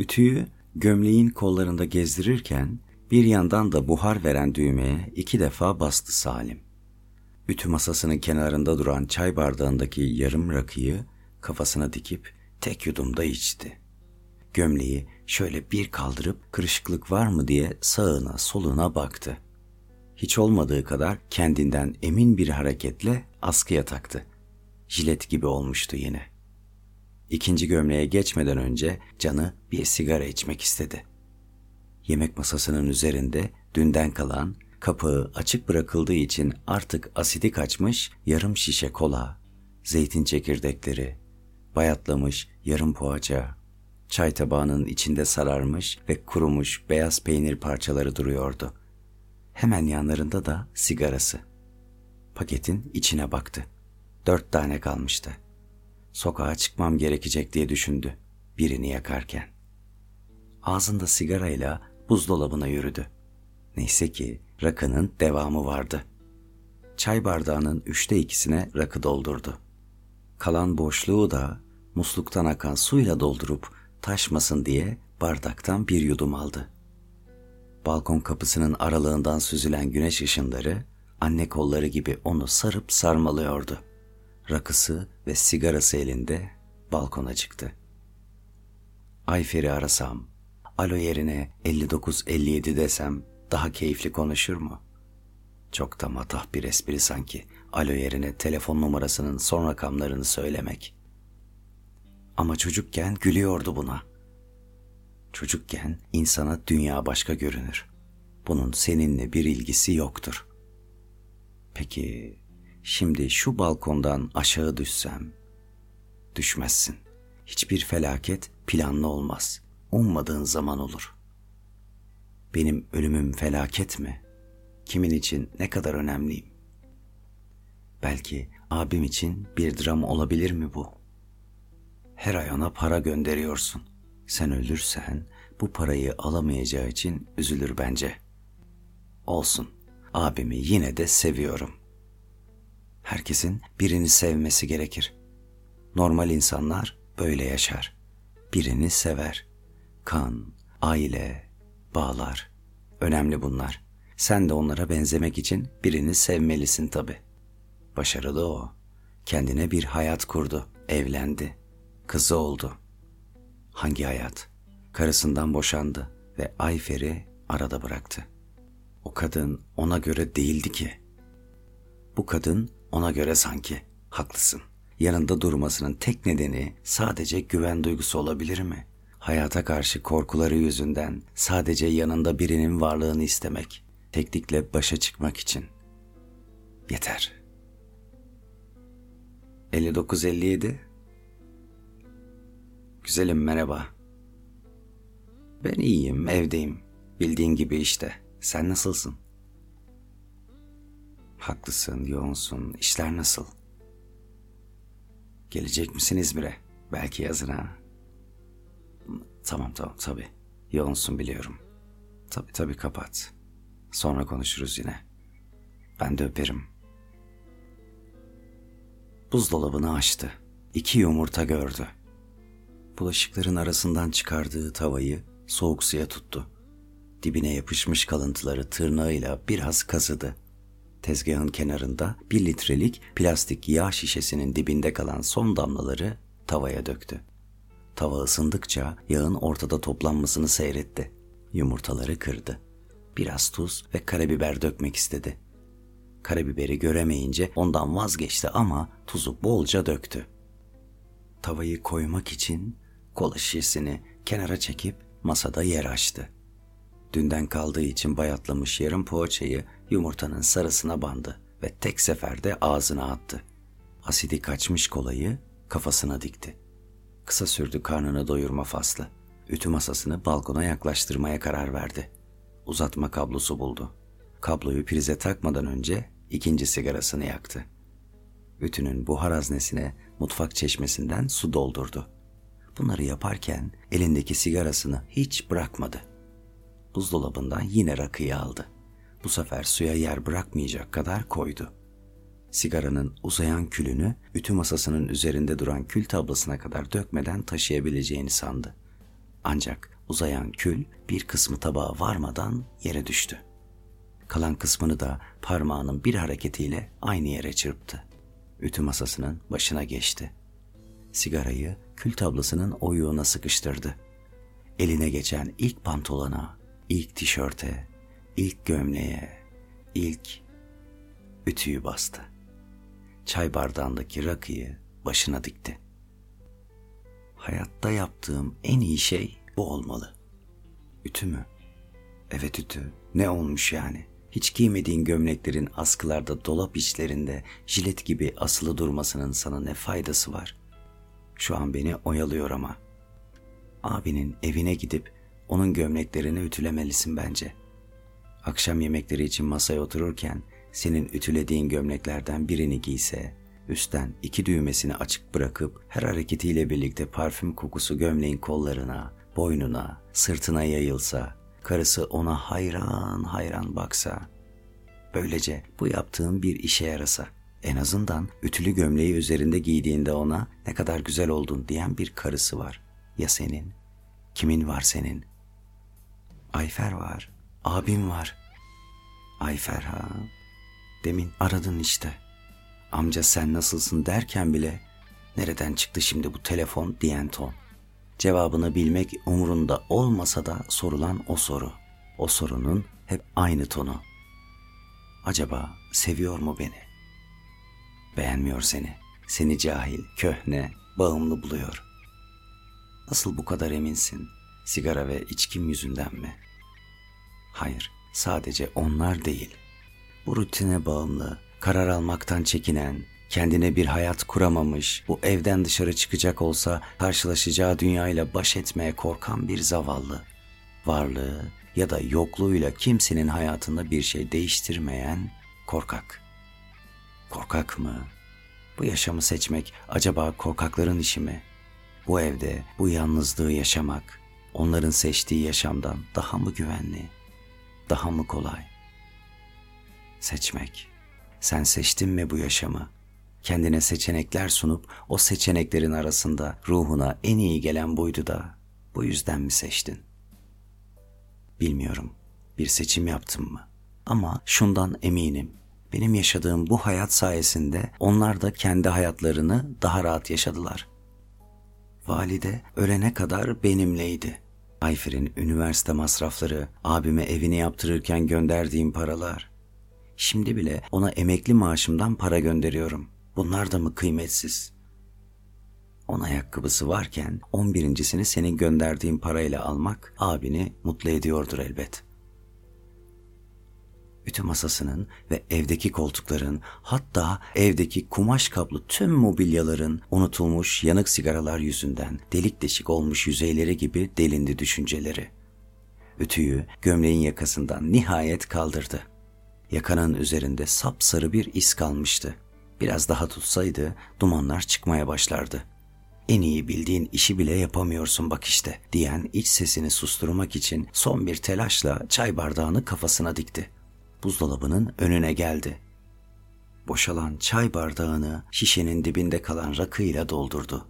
Ütüyü gömleğin kollarında gezdirirken bir yandan da buhar veren düğmeye iki defa bastı Salim. Ütü masasının kenarında duran çay bardağındaki yarım rakıyı kafasına dikip tek yudumda içti. Gömleği şöyle bir kaldırıp kırışıklık var mı diye sağına soluna baktı. Hiç olmadığı kadar kendinden emin bir hareketle askıya taktı. Jilet gibi olmuştu yine. İkinci gömleğe geçmeden önce canı bir sigara içmek istedi. Yemek masasının üzerinde dünden kalan, kapağı açık bırakıldığı için artık asidi kaçmış yarım şişe kola, zeytin çekirdekleri, bayatlamış yarım poğaça, çay tabağının içinde sararmış ve kurumuş beyaz peynir parçaları duruyordu. Hemen yanlarında da sigarası. Paketin içine baktı. Dört tane kalmıştı. Sokağa çıkmam gerekecek diye düşündü birini yakarken. Ağzında sigarayla buzdolabına yürüdü. Neyse ki rakının devamı vardı. Çay bardağının üçte ikisine rakı doldurdu. Kalan boşluğu da musluktan akan suyla doldurup taşmasın diye bardaktan bir yudum aldı. Balkon kapısının aralığından süzülen güneş ışınları anne kolları gibi onu sarıp sarmalıyordu. Rakısı ve sigarası elinde balkona çıktı. Ayfer'i arasam, alo yerine 59-57 desem daha keyifli konuşur mu? Çok da matah bir espri sanki alo yerine telefon numarasının son rakamlarını söylemek. Ama çocukken gülüyordu buna. Çocukken insana dünya başka görünür. Bunun seninle bir ilgisi yoktur. Peki şimdi şu balkondan aşağı düşsem? Düşmezsin. Hiçbir felaket planlı olmaz. Ummadığın zaman olur. Benim ölümüm felaket mi? Kimin için ne kadar önemliyim? Belki abim için bir dram olabilir mi bu? Her ay ona para gönderiyorsun. Sen ölürsen bu parayı alamayacağı için üzülür bence. Olsun. Abimi yine de seviyorum. Herkesin birini sevmesi gerekir. Normal insanlar böyle yaşar. Birini sever. Kan, aile, bağlar. Önemli bunlar. Sen de onlara benzemek için birini sevmelisin tabi. Başarılı o. Kendine bir hayat kurdu, evlendi. Kızı oldu. Hangi hayat? Karısından boşandı ve Ayfer'i arada bıraktı. O kadın ona göre değildi ki. Bu kadın ona göre sanki. Haklısın. Yanında durmasının tek nedeni sadece güven duygusu olabilir mi? Hayata karşı korkuları yüzünden sadece yanında birinin varlığını istemek, teknikle başa çıkmak için. Yeter. 59-57 Güzelim merhaba. Ben iyiyim, evdeyim. Bildiğin gibi işte. Sen nasılsın? Haklısın, yoğunsun. İşler nasıl? Gelecek misin İzmir'e? Belki yazın ha. Tamam tamam tabii. Yoğunsun biliyorum. Tabii tabii kapat. Sonra konuşuruz yine. Ben de öperim. Buzdolabını açtı. İki yumurta gördü. Bulaşıkların arasından çıkardığı tavayı soğuk suya tuttu. Dibine yapışmış kalıntıları tırnağıyla biraz kazıdı. Tezgahın kenarında bir litrelik plastik yağ şişesinin dibinde kalan son damlaları tavaya döktü. Tava ısındıkça yağın ortada toplanmasını seyretti. Yumurtaları kırdı. Biraz tuz ve karabiber dökmek istedi. Karabiberi göremeyince ondan vazgeçti ama tuzu bolca döktü. Tavayı koymak için kola şişesini kenara çekip masada yer açtı. Dünden kaldığı için bayatlamış yarım poğaçayı yumurtanın sarısına bandı ve tek seferde ağzına attı. Asidi kaçmış kolayı kafasına dikti. Kısa sürdü karnını doyurma faslı. Ütü masasını balkona yaklaştırmaya karar verdi. Uzatma kablosu buldu. Kabloyu prize takmadan önce ikinci sigarasını yaktı. Ütünün buhar haznesine mutfak çeşmesinden su doldurdu. Bunları yaparken elindeki sigarasını hiç bırakmadı. Buzdolabından yine rakıyı aldı. Bu sefer suya yer bırakmayacak kadar koydu. Sigaranın uzayan külünü ütü masasının üzerinde duran kül tablasına kadar dökmeden taşıyabileceğini sandı. Ancak uzayan kül bir kısmı tabağa varmadan yere düştü. Kalan kısmını da parmağının bir hareketiyle aynı yere çırptı. Ütü masasının başına geçti. Sigarayı kül tablasının oyuğuna sıkıştırdı. Eline geçen ilk pantolona, ilk tişörte, ilk gömleğe, ilk ütüyü bastı. Çay bardağındaki rakıyı başına dikti. Hayatta yaptığım en iyi şey bu olmalı. Ütü mü? Evet ütü. Ne olmuş yani? Hiç giymediğin gömleklerin askılarda dolap içlerinde jilet gibi asılı durmasının sana ne faydası var? Şu an beni oyalıyor ama. Abinin evine gidip onun gömleklerini ütülemelisin bence. Akşam yemekleri için masaya otururken senin ütülediğin gömleklerden birini giyse, üstten iki düğmesini açık bırakıp her hareketiyle birlikte parfüm kokusu gömleğin kollarına, boynuna, sırtına yayılsa, karısı ona hayran hayran baksa, böylece bu yaptığın bir işe yarasa, en azından ütülü gömleği üzerinde giydiğinde ona ne kadar güzel oldun diyen bir karısı var. Ya senin? Kimin var senin? Ayfer var, abim var. Ayfer ha, demin aradın işte. Amca sen nasılsın derken bile nereden çıktı şimdi bu telefon diyen ton. Cevabını bilmek umurunda olmasa da sorulan o soru. O sorunun hep aynı tonu. Acaba seviyor mu beni? Beğenmiyor seni. Seni cahil, köhne, bağımlı buluyor. Nasıl bu kadar eminsin? Sigara ve içkim yüzünden mi? Hayır, sadece onlar değil. Bu rutine bağımlı, karar almaktan çekinen, kendine bir hayat kuramamış, bu evden dışarı çıkacak olsa karşılaşacağı dünyayla baş etmeye korkan bir zavallı. Varlığı ya da yokluğuyla kimsenin hayatında bir şey değiştirmeyen korkak. Korkak mı? Bu yaşamı seçmek acaba korkakların işi mi? Bu evde bu yalnızlığı yaşamak onların seçtiği yaşamdan daha mı güvenli? Daha mı kolay? Seçmek. Sen seçtin mi bu yaşamı? Kendine seçenekler sunup o seçeneklerin arasında ruhuna en iyi gelen buydu da bu yüzden mi seçtin? Bilmiyorum. Bir seçim yaptım mı? Ama şundan eminim. Benim yaşadığım bu hayat sayesinde onlar da kendi hayatlarını daha rahat yaşadılar. Valide ölene kadar benimleydi. Ayfer'in üniversite masrafları, abime evini yaptırırken gönderdiğim paralar. Şimdi bile ona emekli maaşımdan para gönderiyorum. Bunlar da mı kıymetsiz? On ayakkabısı varken on birincisini senin gönderdiğin parayla almak abini mutlu ediyordur elbet.'' Ütü masasının ve evdeki koltukların hatta evdeki kumaş kaplı tüm mobilyaların unutulmuş yanık sigaralar yüzünden delik deşik olmuş yüzeyleri gibi delindi düşünceleri. Ütüyü gömleğin yakasından nihayet kaldırdı. Yakanın üzerinde sapsarı bir iz kalmıştı. Biraz daha tutsaydı dumanlar çıkmaya başlardı. En iyi bildiğin işi bile yapamıyorsun bak işte diyen iç sesini susturmak için son bir telaşla çay bardağını kafasına dikti buzdolabının önüne geldi. Boşalan çay bardağını şişenin dibinde kalan rakıyla doldurdu.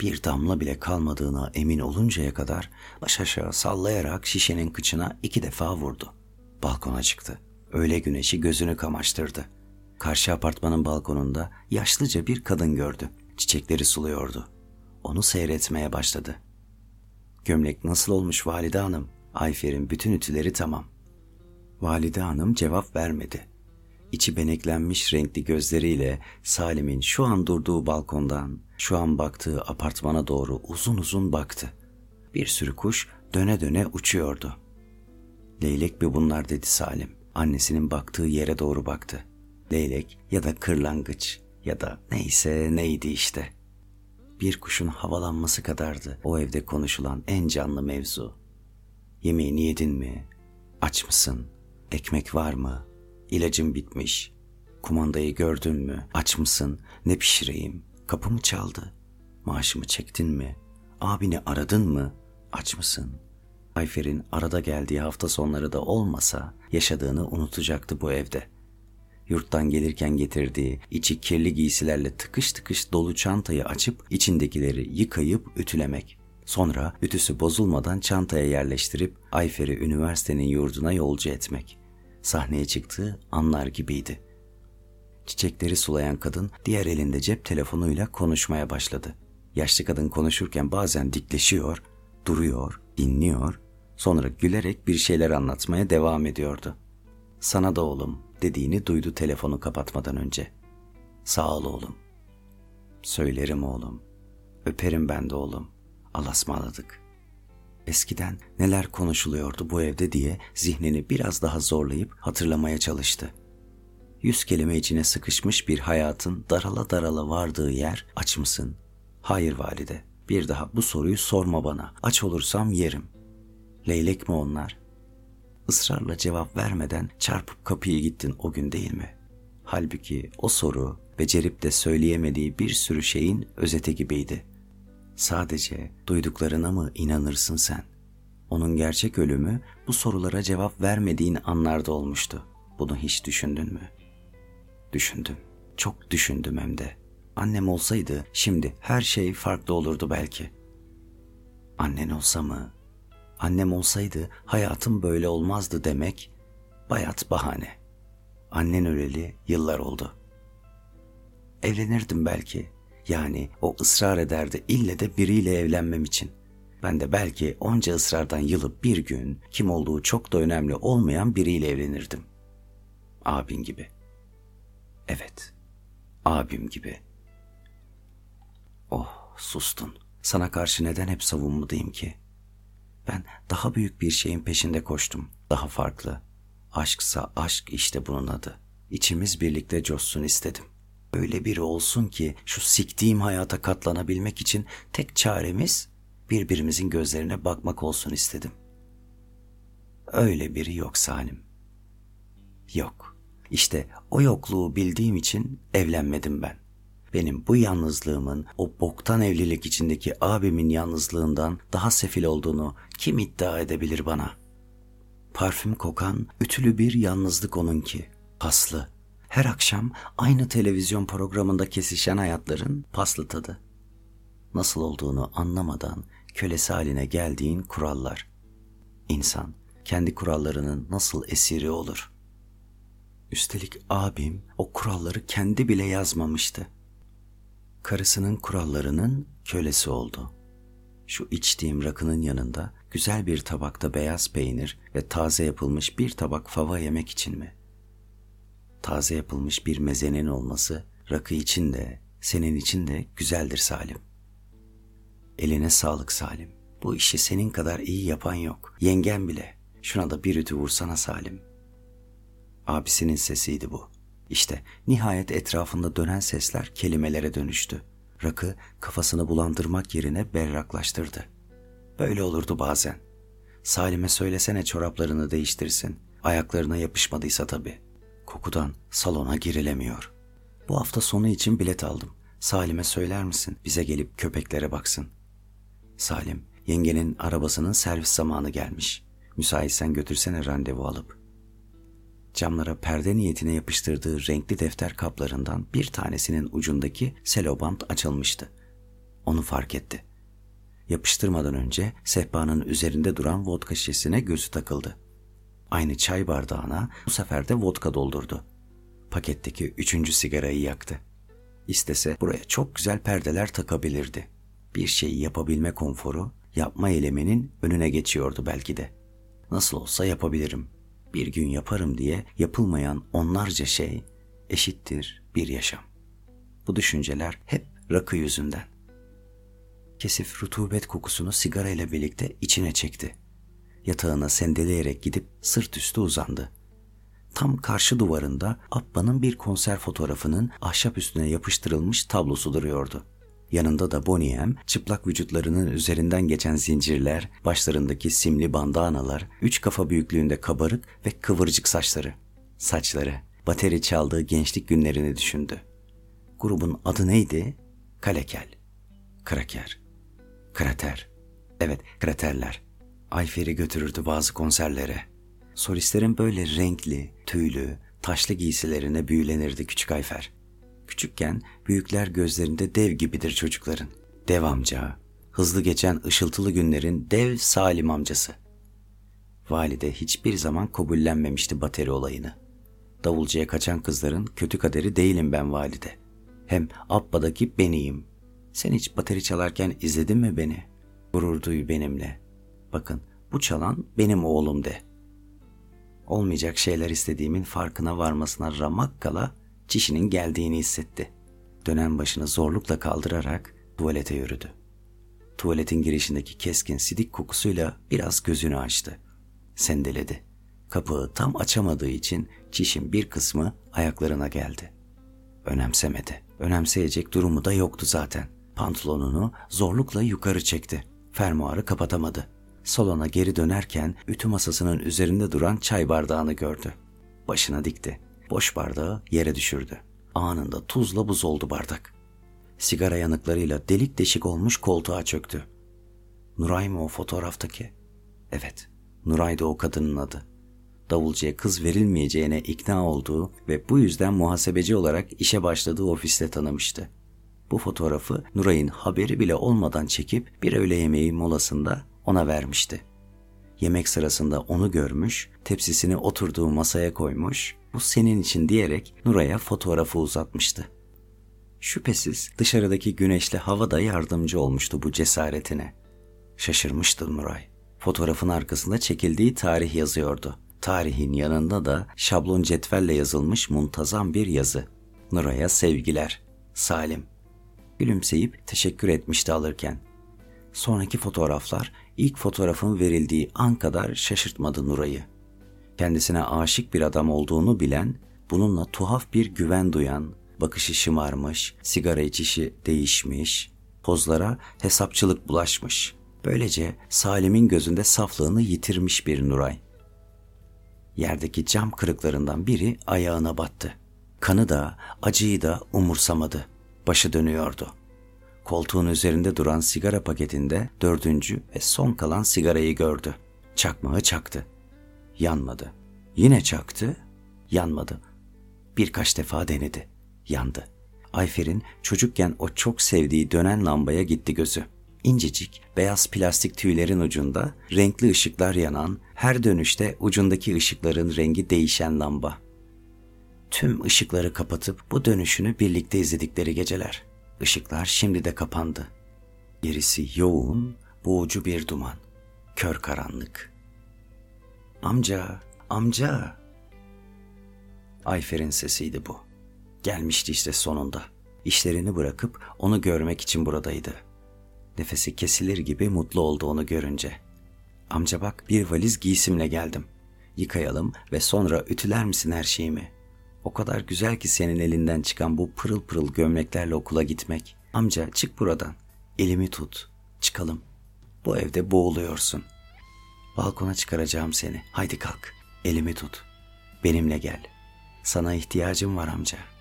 Bir damla bile kalmadığına emin oluncaya kadar baş aşağı sallayarak şişenin kıçına iki defa vurdu. Balkona çıktı. Öğle güneşi gözünü kamaştırdı. Karşı apartmanın balkonunda yaşlıca bir kadın gördü. Çiçekleri suluyordu. Onu seyretmeye başladı. Gömlek nasıl olmuş valide hanım? Ayfer'in bütün ütüleri tamam. Valide hanım cevap vermedi. İçi beneklenmiş renkli gözleriyle Salim'in şu an durduğu balkondan, şu an baktığı apartmana doğru uzun uzun baktı. Bir sürü kuş döne döne uçuyordu. Leylek bir bunlar dedi Salim. Annesinin baktığı yere doğru baktı. Leylek ya da kırlangıç ya da neyse neydi işte. Bir kuşun havalanması kadardı o evde konuşulan en canlı mevzu. Yemeğini yedin mi? Aç mısın? Ekmek var mı? İlacım bitmiş. Kumandayı gördün mü? Aç mısın? Ne pişireyim? Kapı mı çaldı? Maaşımı çektin mi? Abini aradın mı? Aç mısın? Ayfer'in arada geldiği hafta sonları da olmasa yaşadığını unutacaktı bu evde. Yurttan gelirken getirdiği içi kirli giysilerle tıkış tıkış dolu çantayı açıp içindekileri yıkayıp ütülemek. Sonra ütüsü bozulmadan çantaya yerleştirip Ayfer'i üniversitenin yurduna yolcu etmek. Sahneye çıktığı anlar gibiydi. Çiçekleri sulayan kadın diğer elinde cep telefonuyla konuşmaya başladı. Yaşlı kadın konuşurken bazen dikleşiyor, duruyor, dinliyor, sonra gülerek bir şeyler anlatmaya devam ediyordu. Sana da oğlum dediğini duydu telefonu kapatmadan önce. Sağ ol oğlum. Söylerim oğlum. Öperim ben de oğlum. Alasmaladık. Eskiden neler konuşuluyordu bu evde diye zihnini biraz daha zorlayıp hatırlamaya çalıştı. Yüz kelime içine sıkışmış bir hayatın darala darala vardığı yer aç mısın? Hayır valide. Bir daha bu soruyu sorma bana. Aç olursam yerim. Leylek mi onlar? Israrla cevap vermeden çarpıp kapıyı gittin o gün değil mi? Halbuki o soru becerip de söyleyemediği bir sürü şeyin özeti gibiydi. Sadece duyduklarına mı inanırsın sen? Onun gerçek ölümü bu sorulara cevap vermediğin anlarda olmuştu. Bunu hiç düşündün mü? Düşündüm. Çok düşündüm hem de. Annem olsaydı şimdi her şey farklı olurdu belki. Annen olsa mı? Annem olsaydı hayatım böyle olmazdı demek bayat bahane. Annen öleli yıllar oldu. Evlenirdim belki. Yani o ısrar ederdi ille de biriyle evlenmem için. Ben de belki onca ısrardan yılıp bir gün kim olduğu çok da önemli olmayan biriyle evlenirdim. Abin gibi. Evet, abim gibi. Oh, sustun. Sana karşı neden hep savunmalıyım ki? Ben daha büyük bir şeyin peşinde koştum. Daha farklı. Aşksa aşk işte bunun adı. İçimiz birlikte coşsun istedim. Öyle biri olsun ki şu siktiğim hayata katlanabilmek için tek çaremiz birbirimizin gözlerine bakmak olsun istedim. Öyle biri yok Salim. Yok. İşte o yokluğu bildiğim için evlenmedim ben. Benim bu yalnızlığımın o boktan evlilik içindeki abimin yalnızlığından daha sefil olduğunu kim iddia edebilir bana? Parfüm kokan, ütülü bir yalnızlık onunki. Paslı. Her akşam aynı televizyon programında kesişen hayatların paslı tadı. Nasıl olduğunu anlamadan kölesi haline geldiğin kurallar. İnsan kendi kurallarının nasıl esiri olur? Üstelik abim o kuralları kendi bile yazmamıştı. Karısının kurallarının kölesi oldu. Şu içtiğim rakının yanında güzel bir tabakta beyaz peynir ve taze yapılmış bir tabak fava yemek için mi? Taze yapılmış bir mezenin olması rakı için de senin için de güzeldir Salim. Eline sağlık Salim. Bu işi senin kadar iyi yapan yok. Yengen bile. Şuna da bir ütü vursana Salim. Abisinin sesiydi bu. İşte nihayet etrafında dönen sesler kelimelere dönüştü. Rakı kafasını bulandırmak yerine berraklaştırdı. Böyle olurdu bazen. Salim'e söylesene çoraplarını değiştirsin. Ayaklarına yapışmadıysa tabii. Kokudan salona girilemiyor. Bu hafta sonu için bilet aldım. Salim'e söyler misin bize gelip köpeklere baksın. Salim, yengenin arabasının servis zamanı gelmiş. Müsaitsen götürsene randevu alıp. Camlara perde niyetine yapıştırdığı renkli defter kaplarından bir tanesinin ucundaki selobant açılmıştı. Onu fark etti. Yapıştırmadan önce sehpanın üzerinde duran vodka şişesine gözü takıldı. Aynı çay bardağına bu sefer de vodka doldurdu. Paketteki üçüncü sigarayı yaktı. İstese buraya çok güzel perdeler takabilirdi. Bir şeyi yapabilme konforu, yapma eyleminin önüne geçiyordu belki de. Nasıl olsa yapabilirim. Bir gün yaparım diye yapılmayan onlarca şey eşittir bir yaşam. Bu düşünceler hep rakı yüzünden. Kesif rutubet kokusunu sigara ile birlikte içine çekti yatağına sendeleyerek gidip sırt üstü uzandı. Tam karşı duvarında Abba'nın bir konser fotoğrafının ahşap üstüne yapıştırılmış tablosu duruyordu. Yanında da Boniem, çıplak vücutlarının üzerinden geçen zincirler, başlarındaki simli bandanalar, üç kafa büyüklüğünde kabarık ve kıvırcık saçları. Saçları, bateri çaldığı gençlik günlerini düşündü. Grubun adı neydi? Kalekel. Kraker. Krater. Evet, kraterler. Ayfer'i götürürdü bazı konserlere. Solistlerin böyle renkli, tüylü, taşlı giysilerine büyülenirdi küçük Ayfer. Küçükken büyükler gözlerinde dev gibidir çocukların. Dev amca, hızlı geçen ışıltılı günlerin dev Salim amcası. Valide hiçbir zaman kabullenmemişti bateri olayını. Davulcuya kaçan kızların kötü kaderi değilim ben valide. Hem Abba'daki beniyim. Sen hiç bateri çalarken izledin mi beni? Gurur duy benimle. Bakın bu çalan benim oğlum de. Olmayacak şeyler istediğimin farkına varmasına ramak kala çişinin geldiğini hissetti. Dönen başını zorlukla kaldırarak tuvalete yürüdü. Tuvaletin girişindeki keskin sidik kokusuyla biraz gözünü açtı. Sendeledi. Kapağı tam açamadığı için çişin bir kısmı ayaklarına geldi. Önemsemedi. Önemseyecek durumu da yoktu zaten. Pantolonunu zorlukla yukarı çekti. Fermuarı kapatamadı. Salona geri dönerken ütü masasının üzerinde duran çay bardağını gördü. Başına dikti. Boş bardağı yere düşürdü. Anında tuzla buz oldu bardak. Sigara yanıklarıyla delik deşik olmuş koltuğa çöktü. Nuray mı o fotoğraftaki? Evet, Nuray da o kadının adı. Davulcuya kız verilmeyeceğine ikna olduğu ve bu yüzden muhasebeci olarak işe başladığı ofiste tanımıştı. Bu fotoğrafı Nuray'ın haberi bile olmadan çekip bir öğle yemeği molasında ona vermişti. Yemek sırasında onu görmüş, tepsisini oturduğu masaya koymuş, bu senin için diyerek Nuray'a fotoğrafı uzatmıştı. Şüphesiz dışarıdaki güneşli hava da yardımcı olmuştu bu cesaretine. Şaşırmıştı Nuray. Fotoğrafın arkasında çekildiği tarih yazıyordu. Tarihin yanında da şablon cetvelle yazılmış muntazam bir yazı. Nuray'a sevgiler. Salim. Gülümseyip teşekkür etmişti alırken. Sonraki fotoğraflar ilk fotoğrafın verildiği an kadar şaşırtmadı Nuray'ı. Kendisine aşık bir adam olduğunu bilen, bununla tuhaf bir güven duyan, bakışı şımarmış, sigara içişi değişmiş, pozlara hesapçılık bulaşmış. Böylece Salim'in gözünde saflığını yitirmiş bir Nuray. Yerdeki cam kırıklarından biri ayağına battı. Kanı da, acıyı da umursamadı. Başı dönüyordu. Koltuğun üzerinde duran sigara paketinde dördüncü ve son kalan sigarayı gördü. Çakmağı çaktı. Yanmadı. Yine çaktı. Yanmadı. Birkaç defa denedi. Yandı. Ayfer'in çocukken o çok sevdiği dönen lambaya gitti gözü. İncecik, beyaz plastik tüylerin ucunda renkli ışıklar yanan, her dönüşte ucundaki ışıkların rengi değişen lamba. Tüm ışıkları kapatıp bu dönüşünü birlikte izledikleri geceler. Işıklar şimdi de kapandı. Gerisi yoğun, boğucu bir duman. Kör karanlık. Amca, amca. Ayfer'in sesiydi bu. Gelmişti işte sonunda. İşlerini bırakıp onu görmek için buradaydı. Nefesi kesilir gibi mutlu oldu onu görünce. Amca bak bir valiz giysimle geldim. Yıkayalım ve sonra ütüler misin her şeyimi? O kadar güzel ki senin elinden çıkan bu pırıl pırıl gömleklerle okula gitmek. Amca çık buradan. Elimi tut. Çıkalım. Bu evde boğuluyorsun. Balkona çıkaracağım seni. Haydi kalk. Elimi tut. Benimle gel. Sana ihtiyacım var amca.''